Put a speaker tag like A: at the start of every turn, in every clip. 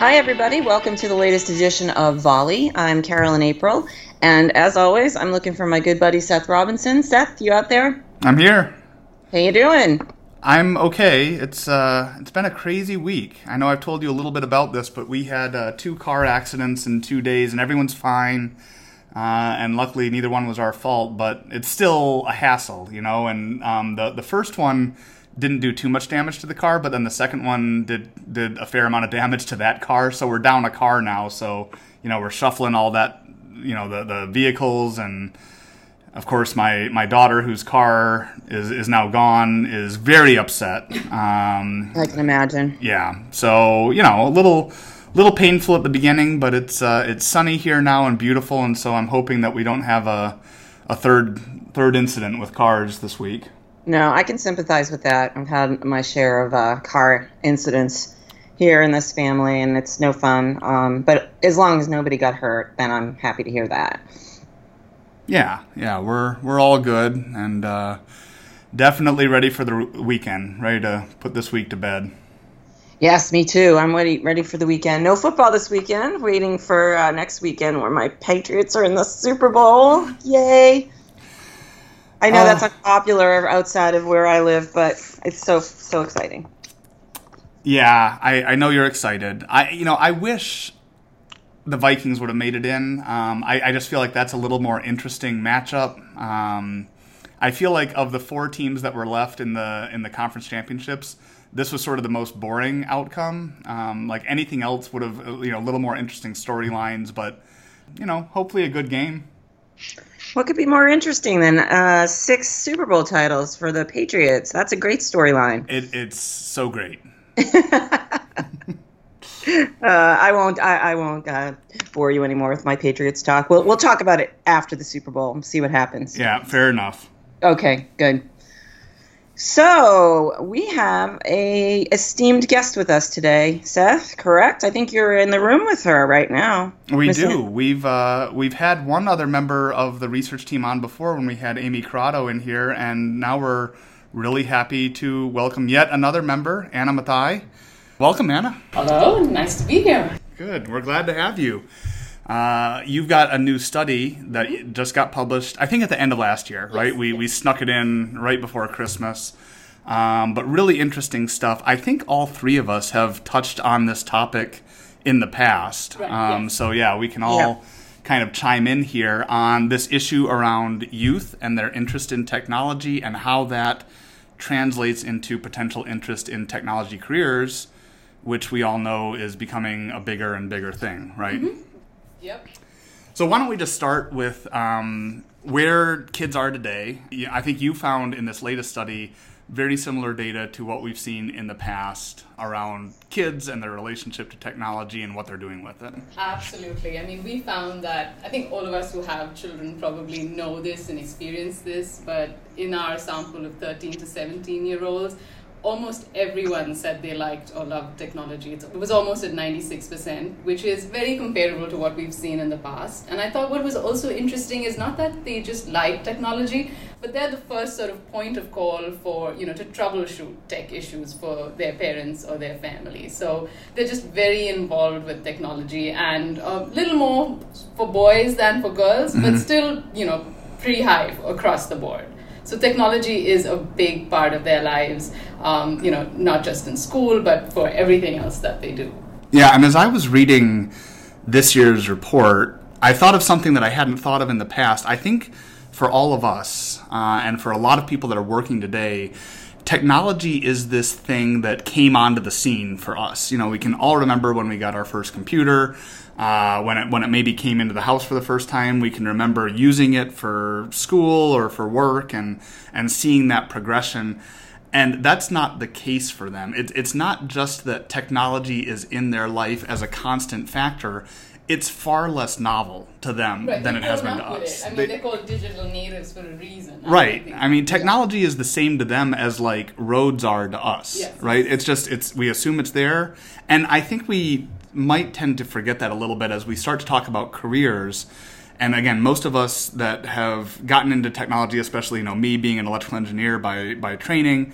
A: Hi, everybody. Welcome to the latest edition of Volley. I'm Carolyn April, and as always, I'm looking for my good buddy Seth Robinson. Seth, you out there?
B: I'm here.
A: How you doing?
B: I'm okay. It's uh, it's been a crazy week. I know I've told you a little bit about this, but we had uh, two car accidents in two days, and everyone's fine. Uh, and luckily, neither one was our fault. But it's still a hassle, you know. And um, the the first one didn't do too much damage to the car, but then the second one did did a fair amount of damage to that car. So we're down a car now. So you know we're shuffling all that, you know, the the vehicles and of course my my daughter whose car is is now gone is very upset. Um,
A: I can imagine.
B: Yeah. So you know a little little painful at the beginning, but it's uh, it's sunny here now and beautiful, and so I'm hoping that we don't have a a third third incident with cars this week.
A: No, I can sympathize with that. I've had my share of uh, car incidents here in this family, and it's no fun. Um, but as long as nobody got hurt, then I'm happy to hear that.
B: Yeah, yeah, we're we're all good, and uh, definitely ready for the weekend. Ready to put this week to bed.
A: Yes, me too. I'm ready ready for the weekend. No football this weekend. Waiting for uh, next weekend where my Patriots are in the Super Bowl. Yay! I know uh, that's unpopular outside of where I live, but it's so so exciting.
B: Yeah, I, I know you're excited. I you know I wish the Vikings would have made it in. Um, I, I, just feel like that's a little more interesting matchup. Um, I feel like of the four teams that were left in the in the conference championships, this was sort of the most boring outcome. Um, like anything else would have you know a little more interesting storylines, but you know hopefully a good game.
A: What could be more interesting than uh, six Super Bowl titles for the Patriots? That's a great storyline.
B: It, it's so great.
A: Uh, I won't. I, I won't uh, bore you anymore with my Patriots talk. We'll we'll talk about it after the Super Bowl and see what happens.
B: Yeah, fair enough.
A: Okay, good. So we have a esteemed guest with us today, Seth. Correct? I think you're in the room with her right now.
B: We Ms. do. We've uh, we've had one other member of the research team on before when we had Amy Carrado in here, and now we're really happy to welcome yet another member, Anna Mathai. Welcome, Anna.
C: Hello. Nice to be here.
B: Good. We're glad to have you. Uh, you've got a new study that just got published, I think at the end of last year, right? We, yes. we snuck it in right before Christmas. Um, but really interesting stuff. I think all three of us have touched on this topic in the past. Right, um, yes. So, yeah, we can all yeah. kind of chime in here on this issue around youth and their interest in technology and how that translates into potential interest in technology careers, which we all know is becoming a bigger and bigger thing, right?
C: Mm-hmm. Yep.
B: So why don't we just start with um, where kids are today? I think you found in this latest study very similar data to what we've seen in the past around kids and their relationship to technology and what they're doing with it.
C: Absolutely. I mean, we found that I think all of us who have children probably know this and experience this, but in our sample of 13 to 17 year olds, almost everyone said they liked or loved technology. It was almost at 96%, which is very comparable to what we've seen in the past. And I thought what was also interesting is not that they just like technology, but they're the first sort of point of call for, you know, to troubleshoot tech issues for their parents or their family. So they're just very involved with technology and a little more for boys than for girls, mm-hmm. but still, you know, pretty high across the board. So technology is a big part of their lives, um, you know, not just in school, but for everything else that they do.
B: Yeah, and as I was reading this year's report, I thought of something that I hadn't thought of in the past. I think for all of us, uh, and for a lot of people that are working today, technology is this thing that came onto the scene for us. You know, we can all remember when we got our first computer. Uh, when it when it maybe came into the house for the first time, we can remember using it for school or for work and and seeing that progression. And that's not the case for them. It, it's not just that technology is in their life as a constant factor. It's far less novel to them
C: right,
B: than it has been to us.
C: I mean, they, are called digital natives for a reason.
B: Right. I, I mean, technology yeah. is the same to them as like roads are to us. Yes. Right. It's just it's we assume it's there, and I think we might tend to forget that a little bit as we start to talk about careers. And again, most of us that have gotten into technology, especially you know me being an electrical engineer by by training,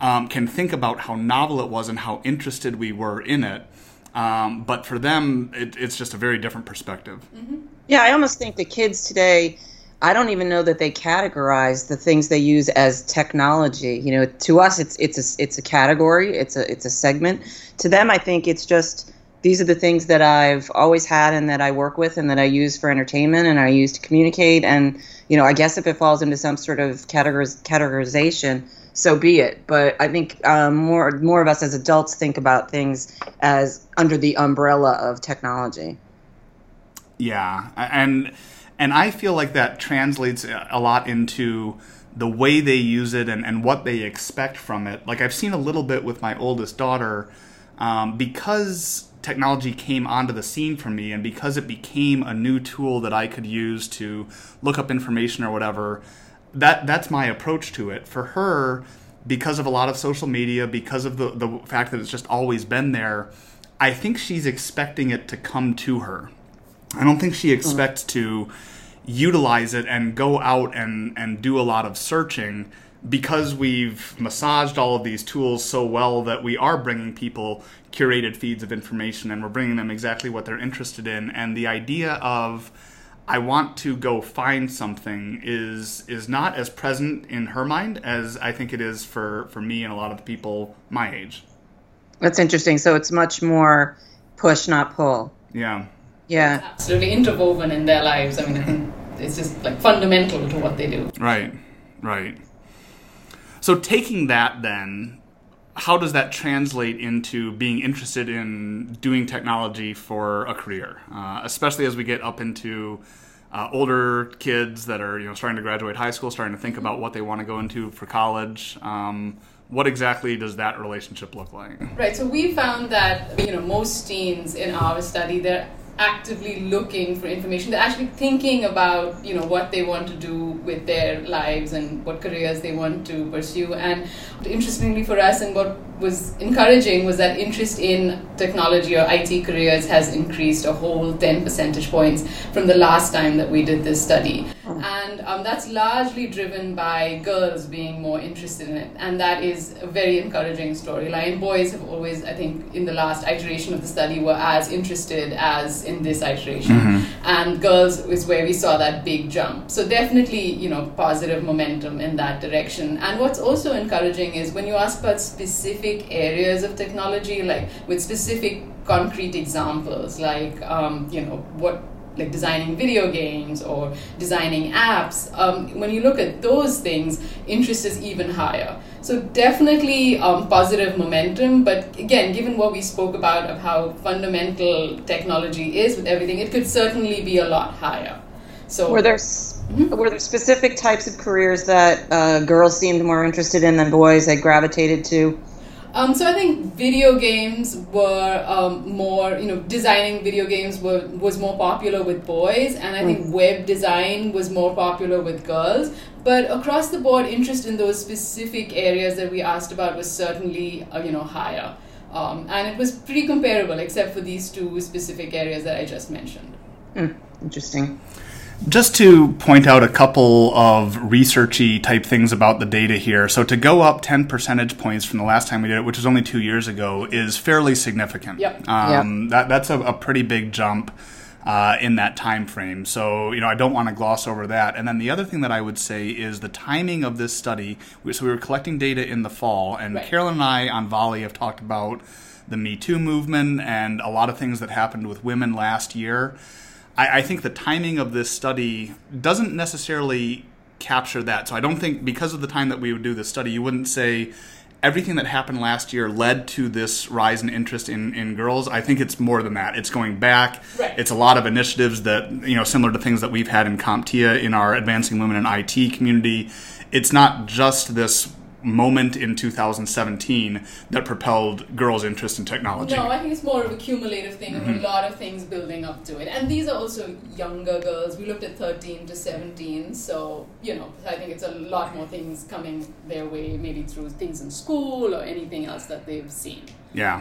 B: um, can think about how novel it was and how interested we were in it. Um, but for them, it, it's just a very different perspective.
A: Mm-hmm. Yeah, I almost think the kids today. I don't even know that they categorize the things they use as technology. You know, to us, it's it's a it's a category, it's a it's a segment. To them, I think it's just these are the things that I've always had and that I work with and that I use for entertainment and I use to communicate. And you know, I guess if it falls into some sort of categoriz- categorization, so be it. But I think um, more more of us as adults think about things as under the umbrella of technology.
B: Yeah, and and I feel like that translates a lot into the way they use it and, and what they expect from it. Like I've seen a little bit with my oldest daughter, um, because technology came onto the scene for me and because it became a new tool that I could use to look up information or whatever. That that's my approach to it. For her, because of a lot of social media, because of the the fact that it's just always been there, I think she's expecting it to come to her I don't think she expects to utilize it and go out and, and do a lot of searching because we've massaged all of these tools so well that we are bringing people curated feeds of information and we're bringing them exactly what they're interested in. And the idea of I want to go find something is is not as present in her mind as I think it is for, for me and a lot of the people my age.
A: That's interesting. So it's much more push, not pull.
B: Yeah.
A: Yeah.
C: It's absolutely interwoven in their lives. I mean, I think it's just like fundamental to what they do.
B: Right, right. So taking that then, how does that translate into being interested in doing technology for a career, uh, especially as we get up into uh, older kids that are you know starting to graduate high school, starting to think about what they want to go into for college. Um, what exactly does that relationship look like?
C: Right. So we found that you know most teens in our study they're actively looking for information. They're actually thinking about you know what they want to do with their lives and what careers they want to pursue. And interestingly for us, and what was encouraging was that interest in technology or IT careers has increased a whole 10 percentage points from the last time that we did this study. Oh. And um, that's largely driven by girls being more interested in it. And that is a very encouraging storyline. Boys have always, I think, in the last iteration of the study, were as interested as in this iteration. Mm-hmm. And girls is where we saw that big jump. So definitely, you know, positive momentum in that direction. And what's also encouraging is when you ask about specific areas of technology, like with specific concrete examples, like, um, you know, what like designing video games or designing apps, um, when you look at those things, interest is even higher. So definitely um, positive momentum, but again, given what we spoke about of how fundamental technology is with everything, it could certainly be a lot higher. So
A: were there mm-hmm. were there specific types of careers that uh, girls seemed more interested in than boys? They gravitated to.
C: Um, so I think video games were um, more, you know, designing video games were, was more popular with boys, and I think mm. web design was more popular with girls. But across the board, interest in those specific areas that we asked about was certainly, uh, you know, higher. Um, and it was pretty comparable, except for these two specific areas that I just mentioned.
A: Mm, interesting.
B: Just to point out a couple of researchy type things about the data here. So to go up 10 percentage points from the last time we did it, which was only two years ago, is fairly significant.
C: Yep.
B: Um, yep. That, that's a, a, pretty big jump uh, in that time frame. So, you know, I don't want to gloss over that. And then the other thing that I would say is the timing of this study. So we were collecting data in the fall, and right. Carolyn and I on Volley have talked about the Me Too movement and a lot of things that happened with women last year. I, I think the timing of this study doesn't necessarily capture that. So I don't think because of the time that we would do this study, you wouldn't say everything that happened last year led to this rise in interest in, in girls. I think it's more than that. It's going back.
C: Right.
B: It's a lot of initiatives that, you know, similar to things that we've had in CompTIA in our Advancing Women in IT community. It's not just this moment in 2017 that propelled girls' interest in technology?
C: No, I think it's more of a cumulative thing mm-hmm. of a lot of things building up to it. And these are also younger girls. We looked at 13 to 17, so, you know, I think it's a lot more things coming their way, maybe through things in school or anything else that they've seen.
B: Yeah.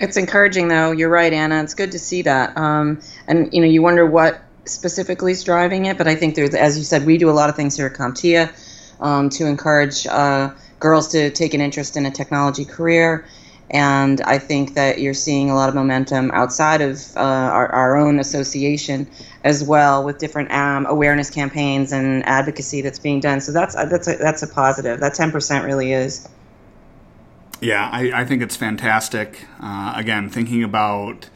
A: It's encouraging, though. You're right, Anna. It's good to see that. Um, and, you know, you wonder what specifically is driving it, but I think there's, as you said, we do a lot of things here at CompTIA um, to encourage uh, girls to take an interest in a technology career. And I think that you're seeing a lot of momentum outside of uh, our, our own association as well with different um, awareness campaigns and advocacy that's being done. So that's that's a, that's a positive. That 10% really is.
B: Yeah, I, I think it's fantastic. Uh, again, thinking about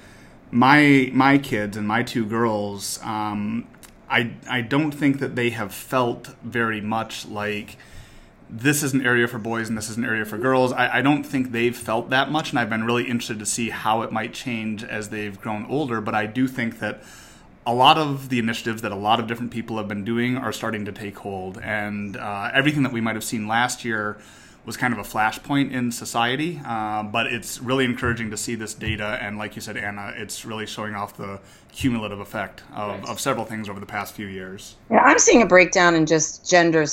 B: my my kids and my two girls, um, I I don't think that they have felt very much like this is an area for boys and this is an area for girls. I, I, don't think they've felt that much, and I've been really interested to see how it might change as they've grown older. But I do think that a lot of the initiatives that a lot of different people have been doing are starting to take hold, and uh, everything that we might have seen last year was kind of a flashpoint in society. Uh, but it's really encouraging to see this data, and like you said, Anna, it's really showing off the cumulative effect of, of several things over the past few years.
A: Yeah, I'm seeing a breakdown in just gender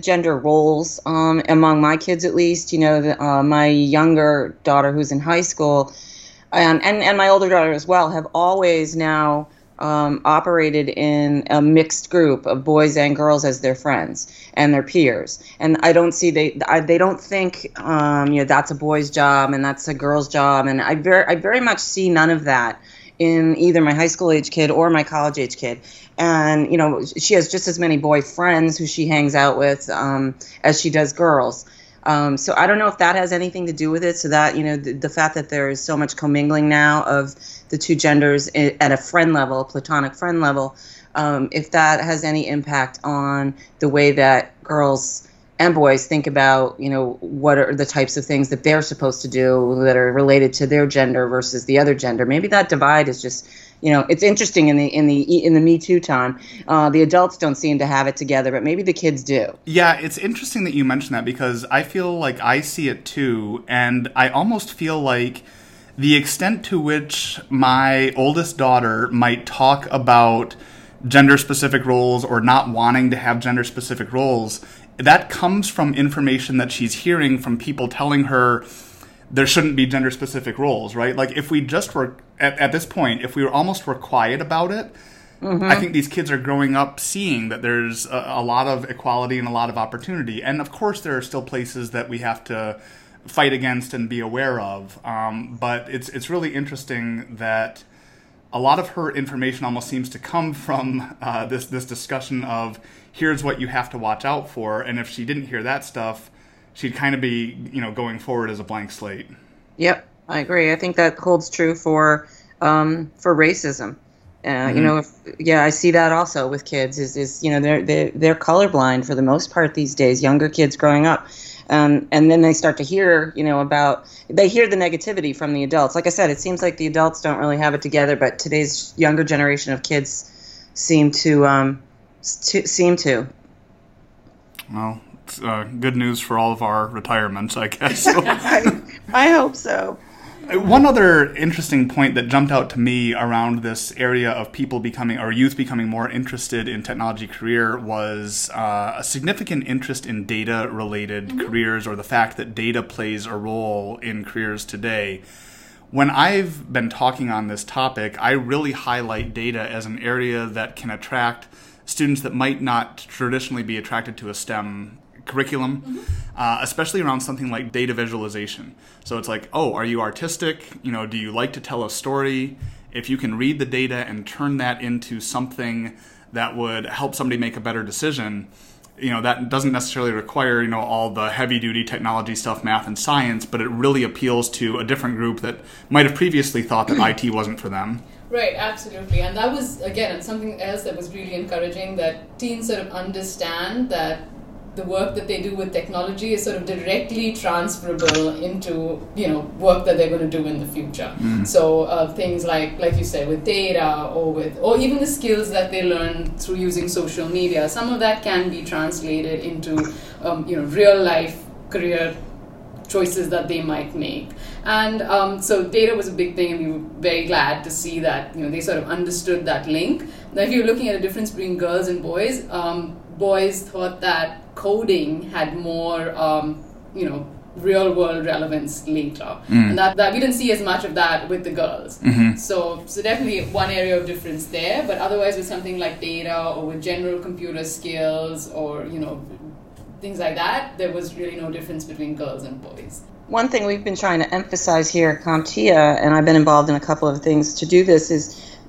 A: gender roles um, among my kids, at least. You know, the, uh, my younger daughter, who's in high school, and, and and my older daughter as well, have always now um, operated in a mixed group of boys and girls as their friends and their peers. And I don't see they I, they don't think um, you know that's a boy's job and that's a girl's job. And I very I very much see none of that in either my high school age kid or my college age kid. And you know she has just as many boy friends who she hangs out with um, as she does girls. Um, so I don't know if that has anything to do with it. So that you know the, the fact that there is so much commingling now of the two genders at a friend level, platonic friend level, um, if that has any impact on the way that girls and boys think about, you know, what are the types of things that they're supposed to do that are related to their gender versus the other gender. Maybe that divide is just, you know, it's interesting in the in the in the Me Too time. Uh, the adults don't seem to have it together, but maybe the kids do.
B: Yeah, it's interesting that you mention that because I feel like I see it too, and I almost feel like the extent to which my oldest daughter might talk about gender specific roles or not wanting to have gender specific roles, that comes from information that she's hearing from people telling her there shouldn't be gender specific roles, right? Like if we just were at, at this point, if we were almost were quiet about it, mm-hmm. I think these kids are growing up seeing that there's a, a lot of equality and a lot of opportunity. And of course, there are still places that we have to fight against and be aware of. Um, but it's it's really interesting that a lot of her information almost seems to come from uh, this this discussion of here's what you have to watch out for, and if she didn't hear that stuff, she'd kind of be you know going forward as a blank slate.
A: Yep, I agree. I think that holds true for um, for racism. Uh, mm-hmm. You know, if, yeah, I see that also with kids. Is is you know they're they're they're colorblind for the most part these days. Younger kids growing up, um, and then they start to hear, you know, about they hear the negativity from the adults. Like I said, it seems like the adults don't really have it together, but today's younger generation of kids seem to, um, to seem to.
B: Well, uh, good news for all of our retirements, I guess.
A: I, I hope so.
B: One other interesting point that jumped out to me around this area of people becoming or youth becoming more interested in technology career was uh, a significant interest in data related mm-hmm. careers or the fact that data plays a role in careers today. When I've been talking on this topic, I really highlight data as an area that can attract students that might not traditionally be attracted to a STEM curriculum, mm-hmm. uh, especially around something like data visualization. So it's like, oh, are you artistic? You know, do you like to tell a story? If you can read the data and turn that into something that would help somebody make a better decision, you know, that doesn't necessarily require, you know, all the heavy duty technology stuff, math and science, but it really appeals to a different group that might have previously thought that IT wasn't for them.
C: Right, absolutely. And that was, again, something else that was really encouraging that teens sort of understand that the work that they do with technology is sort of directly transferable into you know work that they're going to do in the future. Mm. So uh, things like like you said with data or with or even the skills that they learn through using social media. Some of that can be translated into um, you know real life career choices that they might make. And um, so data was a big thing, and we were very glad to see that you know they sort of understood that link. Now, if you're looking at a difference between girls and boys, um, boys thought that coding had more, um, you know, real world relevance later. Mm. And that, that we didn't see as much of that with the girls. Mm-hmm. So so definitely one area of difference there. But otherwise with something like data or with general computer skills or, you know, things like that, there was really no difference between girls and boys.
A: One thing we've been trying to emphasize here at CompTIA, and I've been involved in a couple of things to do this, is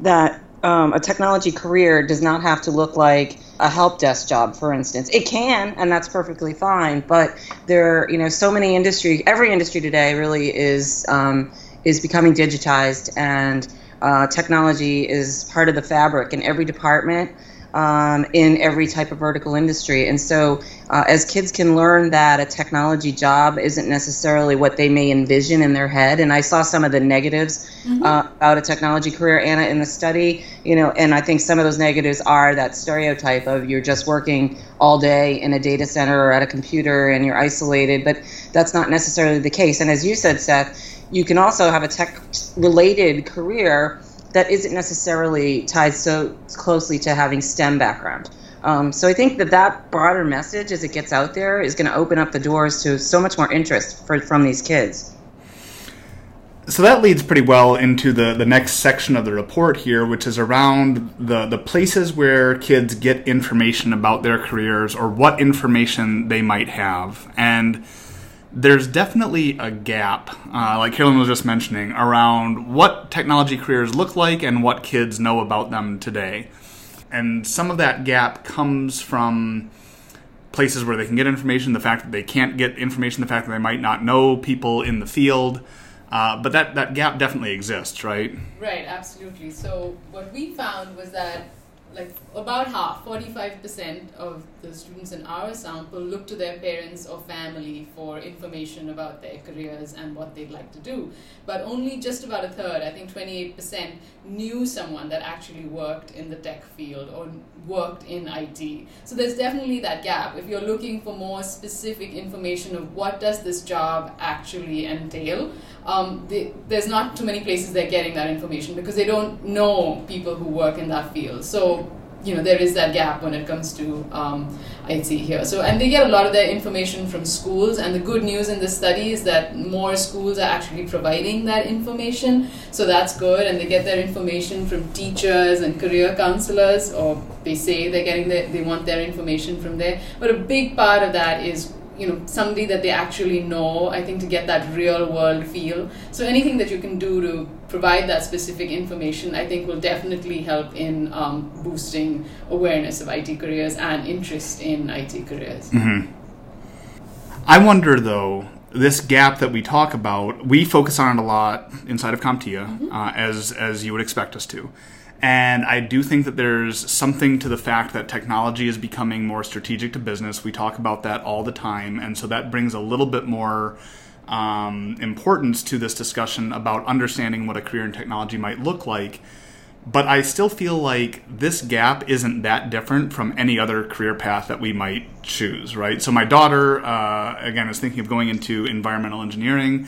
A: that um, a technology career does not have to look like a help desk job, for instance. It can, and that's perfectly fine. But there, are, you know, so many industry, every industry today really is um, is becoming digitized, and uh, technology is part of the fabric in every department um, in every type of vertical industry. And so, uh, as kids can learn that a technology job isn't necessarily what they may envision in their head, and I saw some of the negatives mm-hmm. uh, about a technology career, Anna, in the study, you know, and I think some of those negatives are that stereotype of you're just working all day in a data center or at a computer and you're isolated, but that's not necessarily the case. And as you said, Seth, you can also have a tech related career that isn't necessarily tied so closely to having STEM background. Um, so I think that that broader message, as it gets out there, is going to open up the doors to so much more interest for, from these kids.
B: So that leads pretty well into the, the next section of the report here, which is around the, the places where kids get information about their careers or what information they might have. And there's definitely a gap, uh, like Carolyn was just mentioning, around what technology careers look like and what kids know about them today. And some of that gap comes from places where they can get information, the fact that they can't get information, the fact that they might not know people in the field. Uh, but that, that gap definitely exists, right?
C: Right, absolutely. So, what we found was that like about half, 45% of the students in our sample look to their parents or family for information about their careers and what they'd like to do. But only just about a third, I think 28%, knew someone that actually worked in the tech field or worked in IT. So there's definitely that gap. If you're looking for more specific information of what does this job actually entail, um, they, there's not too many places they're getting that information because they don't know people who work in that field. So you know there is that gap when it comes to um, IT here. So and they get a lot of their information from schools. And the good news in this study is that more schools are actually providing that information. So that's good. And they get their information from teachers and career counselors, or they say they're getting their, they want their information from there. But a big part of that is you know somebody that they actually know i think to get that real world feel so anything that you can do to provide that specific information i think will definitely help in um, boosting awareness of it careers and interest in it careers
B: mm-hmm. i wonder though this gap that we talk about we focus on it a lot inside of comptia mm-hmm. uh, as as you would expect us to and I do think that there's something to the fact that technology is becoming more strategic to business. We talk about that all the time. And so that brings a little bit more um, importance to this discussion about understanding what a career in technology might look like. But I still feel like this gap isn't that different from any other career path that we might choose, right? So my daughter, uh, again, is thinking of going into environmental engineering.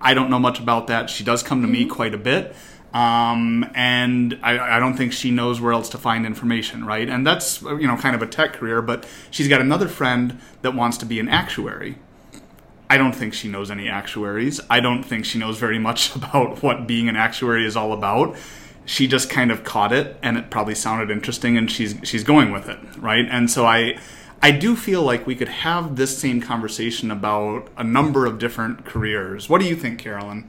B: I don't know much about that. She does come to me mm-hmm. quite a bit. Um, and I, I, don't think she knows where else to find information, right? And that's you know kind of a tech career, but she's got another friend that wants to be an actuary. I don't think she knows any actuaries. I don't think she knows very much about what being an actuary is all about. She just kind of caught it, and it probably sounded interesting, and she's she's going with it, right? And so I. I do feel like we could have this same conversation about a number of different careers. What do you think, Carolyn?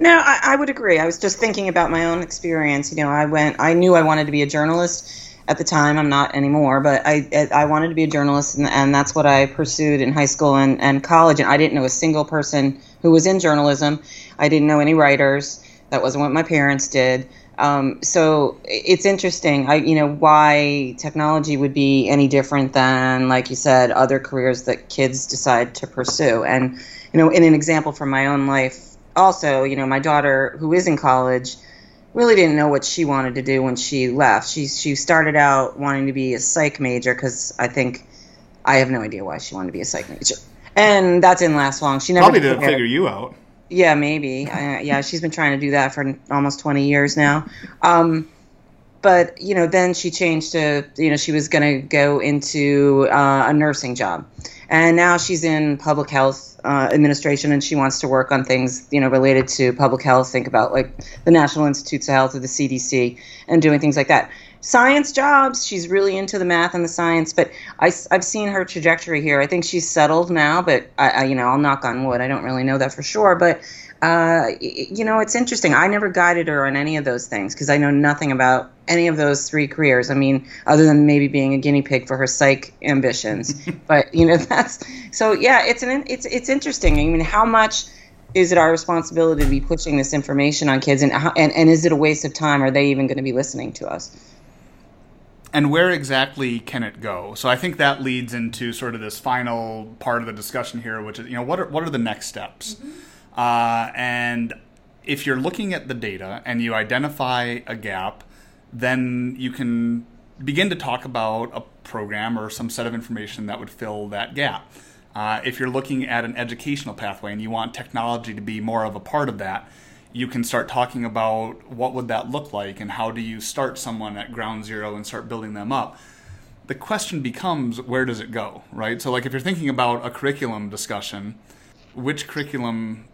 A: No, I, I, would agree. I was just thinking about my own experience. You know, I went. I knew I wanted to be a journalist at the time. I'm not anymore, but I I wanted to be a journalist, and, and that's what I pursued in high school and, and college. And I didn't know a single person who was in journalism. I didn't know any writers. That wasn't what my parents did. Um, so it's interesting. I you know why technology would be any different than like you said other careers that kids decide to pursue. And you know, in an example from my own life also, you know, my daughter who is in college really didn't know what she wanted to do when she left. She she started out wanting to be a psych major because I think I have no idea why she wanted to be a psych major, and that didn't last long. She never
B: probably didn't figure you out.
A: Yeah, maybe. Uh, yeah, she's been trying to do that for almost twenty years now. Um, but you know, then she changed to you know she was going to go into uh, a nursing job, and now she's in public health uh, administration and she wants to work on things you know related to public health think about like the national institutes of health or the cdc and doing things like that science jobs. She's really into the math and the science, but I, i've seen her trajectory here. I think she's settled now, but I, I, you know, I'll knock on wood. I don't really know that for sure, but uh, you know, it's interesting. I never guided her on any of those things because I know nothing about any of those three careers. I mean, other than maybe being a guinea pig for her psych ambitions. but you know, that's so. Yeah, it's an it's it's interesting. I mean, how much is it our responsibility to be pushing this information on kids, and and and is it a waste of time? Are they even going to be listening to us?
B: and where exactly can it go? So I think that leads into sort of this final part of the discussion here, which is you know what are what are the next steps? Mm-hmm. Uh, and if you're looking at the data and you identify a gap, then you can begin to talk about a program or some set of information that would fill that gap. Uh, if you're looking at an educational pathway and you want technology to be more of a part of that, you can start talking about what would that look like and how do you start someone at ground zero and start building them up. The question becomes where does it go, right? So like if you're thinking about a curriculum discussion, which curriculum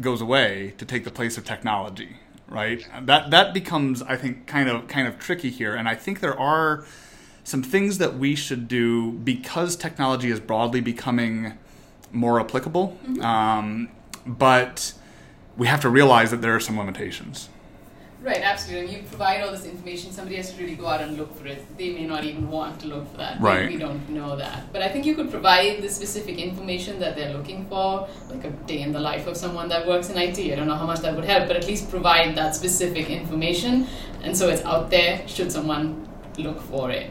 B: goes away to take the place of technology, right? That that becomes, I think, kind of kind of tricky here, and I think there are some things that we should do because technology is broadly becoming more applicable, mm-hmm. um, but we have to realize that there are some limitations.
C: Right, absolutely. I mean, you provide all this information, somebody has to really go out and look for it. They may not even want to look for that.
B: Right.
C: We don't know that. But I think you could provide the specific information that they're looking for, like a day in the life of someone that works in IT. I don't know how much that would help, but at least provide that specific information. And so it's out there should someone look for it.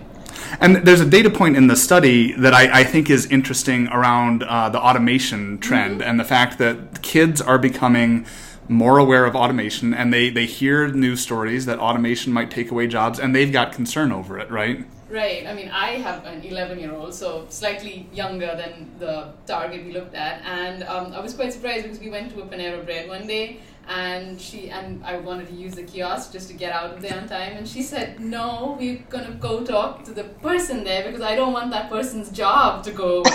B: And there's a data point in the study that I, I think is interesting around uh, the automation trend mm-hmm. and the fact that kids are becoming more aware of automation and they, they hear news stories that automation might take away jobs and they've got concern over it, right?
C: Right. I mean, I have an 11 year old, so slightly younger than the target we looked at. And um, I was quite surprised because we went to a Panera Bread one day and she and I wanted to use the kiosk just to get out of there on time. And she said no we're gonna go talk to the person there because I don't want that person's job to go.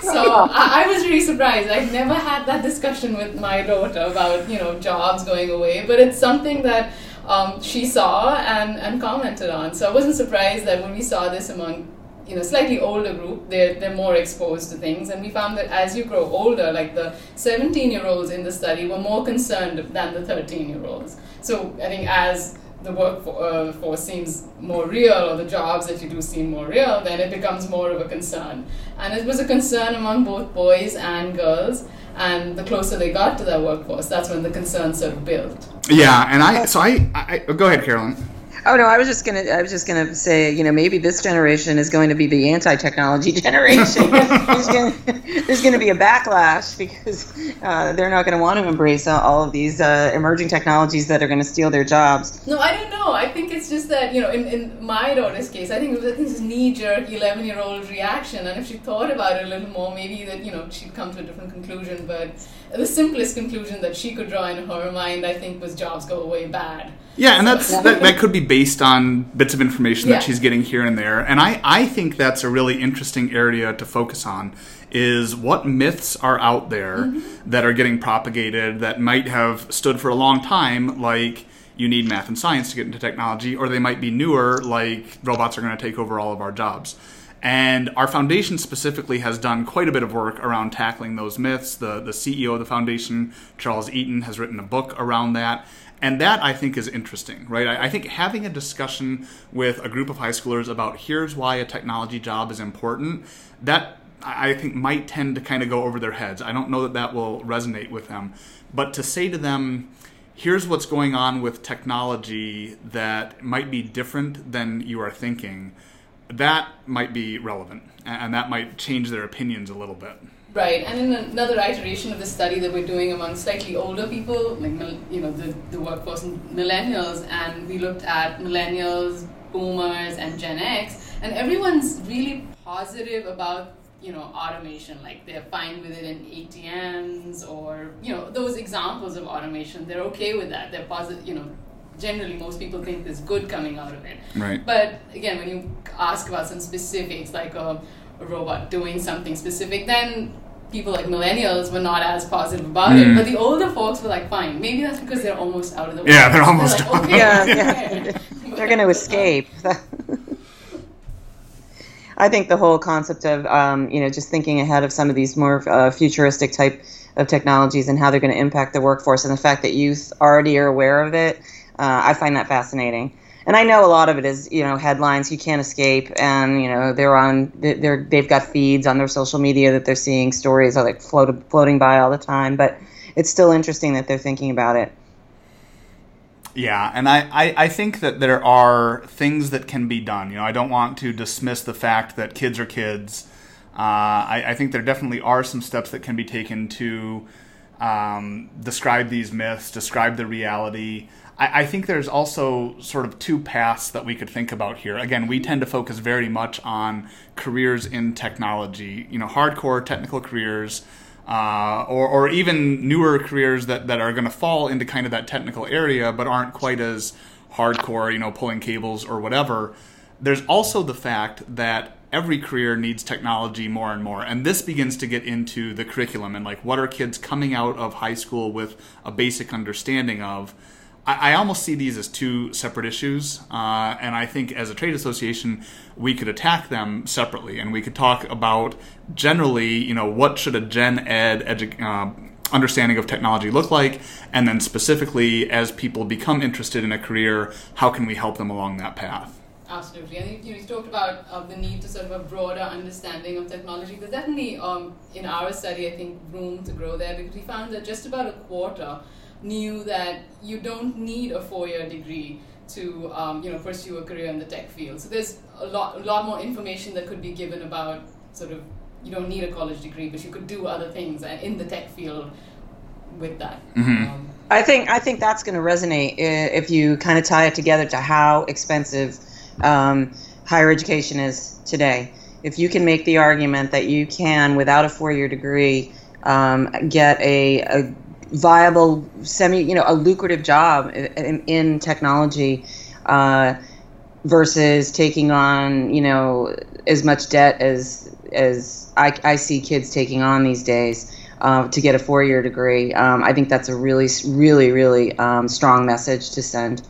C: So I, I, was really surprised. I've never had that discussion with my daughter about you know jobs going away. But it's something that um, she saw and, and commented on. So I wasn't surprised that when we saw this among you know slightly older group they're, they're more exposed to things. And we found that as you grow older like the 17 year olds in the study were more concerned than the 13 year olds so i think as the workforce uh, seems more real or the jobs that you do seem more real then it becomes more of a concern. And it was a concern among both boys and girls and the closer they got to that workforce that's when the concern sort of built.
B: Yeah and i so i, I go ahead carolyn
A: Oh no, I was just gonna. I was just gonna say, you know, maybe this generation is going to be the anti-technology generation. there's, gonna, there's, gonna, be a backlash because uh, they're not going to want to embrace all of these uh, emerging technologies that are going to steal their jobs.
C: No, I don't know. I think it's just that you know, in, in my daughter's case, I think it was this knee-jerk 11-year-old reaction, and if she thought about it a little more, maybe that you know she'd come to a different conclusion. But the simplest conclusion that she could draw in her mind, I think, was jobs go away bad.
B: Yeah, and that's that, that could be based on bits of information yeah. that she's getting here and there. And I, I think that's a really interesting area to focus on is what myths are out there mm-hmm. that are getting propagated that might have stood for a long time, like you need math and science to get into technology, or they might be newer, like robots are going to take over all of our jobs. And our foundation specifically has done quite a bit of work around tackling those myths. The, the CEO of the foundation, Charles Eaton, has written a book around that. And that I think is interesting, right? I, I, think having a discussion with a group of high schoolers about here's why a technology job is important, that I think might tend to kind of go over their heads. I don't know that that will resonate with them. But to say to them, here's what's going on with technology that might be different than you are thinking that might be relevant and that might change their opinions a little bit.
C: Right, and in another iteration of the study that we're doing among slightly older people, like you know the, the workforce millennials, and we looked at millennials, boomers, and Gen X, and everyone's really positive about you know automation. Like they're fine with it in ATMs or you know those examples of automation. They're okay with that. They're positive. You know generally most people think there's good coming out of it.
B: Right.
C: But again, when you ask about some specifics, like a, a robot doing something specific, then people like millennials were not as positive about mm. it. But the older folks were like, fine. Maybe that's because they're almost out of the
B: way. Yeah, they're almost
A: they're like, okay, yeah, yeah. they're going to escape. I think the whole concept of um, you know just thinking ahead of some of these more uh, futuristic type of technologies and how they're going to impact the workforce, and the fact that youth already are aware of it, uh, I find that fascinating. And I know a lot of it is you know headlines you can't escape, and you know they're on they're they've got feeds on their social media that they're seeing stories are like float, floating by all the time, but it's still interesting that they're thinking about it.
B: Yeah, and I, I, I, think that there are things that can be done. You know, I don't want to dismiss the fact that kids are kids. Uh, I, I, think there definitely are some steps that can be taken to um, describe these myths, describe the reality. I, I, think there's also sort of two paths that we could think about here. Again, we tend to focus very much on careers in technology, you know, hardcore technical careers uh, or, or even newer careers that, that are going to fall into kind of that technical area but aren't quite as hardcore, you know, pulling cables or whatever. There's also the fact that every career needs technology more and more. And this begins to get into the curriculum and like what are kids coming out of high school with a basic understanding of. I, I almost see these as two separate issues, uh, and I think as a trade association, we could attack them separately, and we could talk about generally, you know, what should a gen ed edu- uh, understanding of technology look like, and then specifically as people become interested in a career, how can we help them along that path?
C: Absolutely. And you, you talked about uh, the need to sort of a broader understanding of technology. There's definitely, um, in our study, I think, room to grow there because we found that just about a quarter knew that you don't need a four-year degree to um, you know pursue a career in the tech field. So there's a lot a lot more information that could be given about sort of you don't need a college degree, but you could do other things in the tech field with that.
A: Mm-hmm. Um, I think I think that's going to resonate if you kind of tie it together to how expensive um, higher education is today. If you can make the argument that you can, without a four-year degree, um, get a, a viable, semi, you know, a lucrative job in, in technology uh, versus taking on, you know, as much debt as as I, I see kids taking on these days. Uh, to get a four-year degree, um, I think that's a really, really, really um, strong message to send.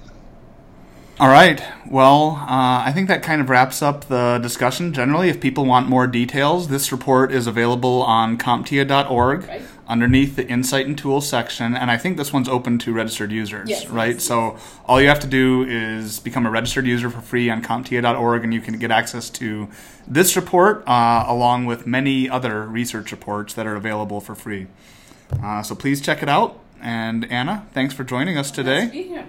B: All right. Well, uh, I think that kind of wraps up the discussion. Generally, if people want more details, this report is available on CompTIA.org. Right underneath the Insight and Tools section, and I think this one's open to registered users, yes, right? Yes, so yes. all you have to do is become a registered user for free on CompTIA.org, and you can get access to this report uh, along with many other research reports that are available for free. Uh, so please check it out. And Anna, thanks for joining us today.
C: Nice to be here.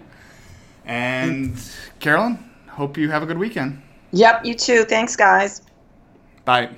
B: And Carolyn, hope you have a good weekend.
A: Yep, you too. Thanks, guys.
B: Bye.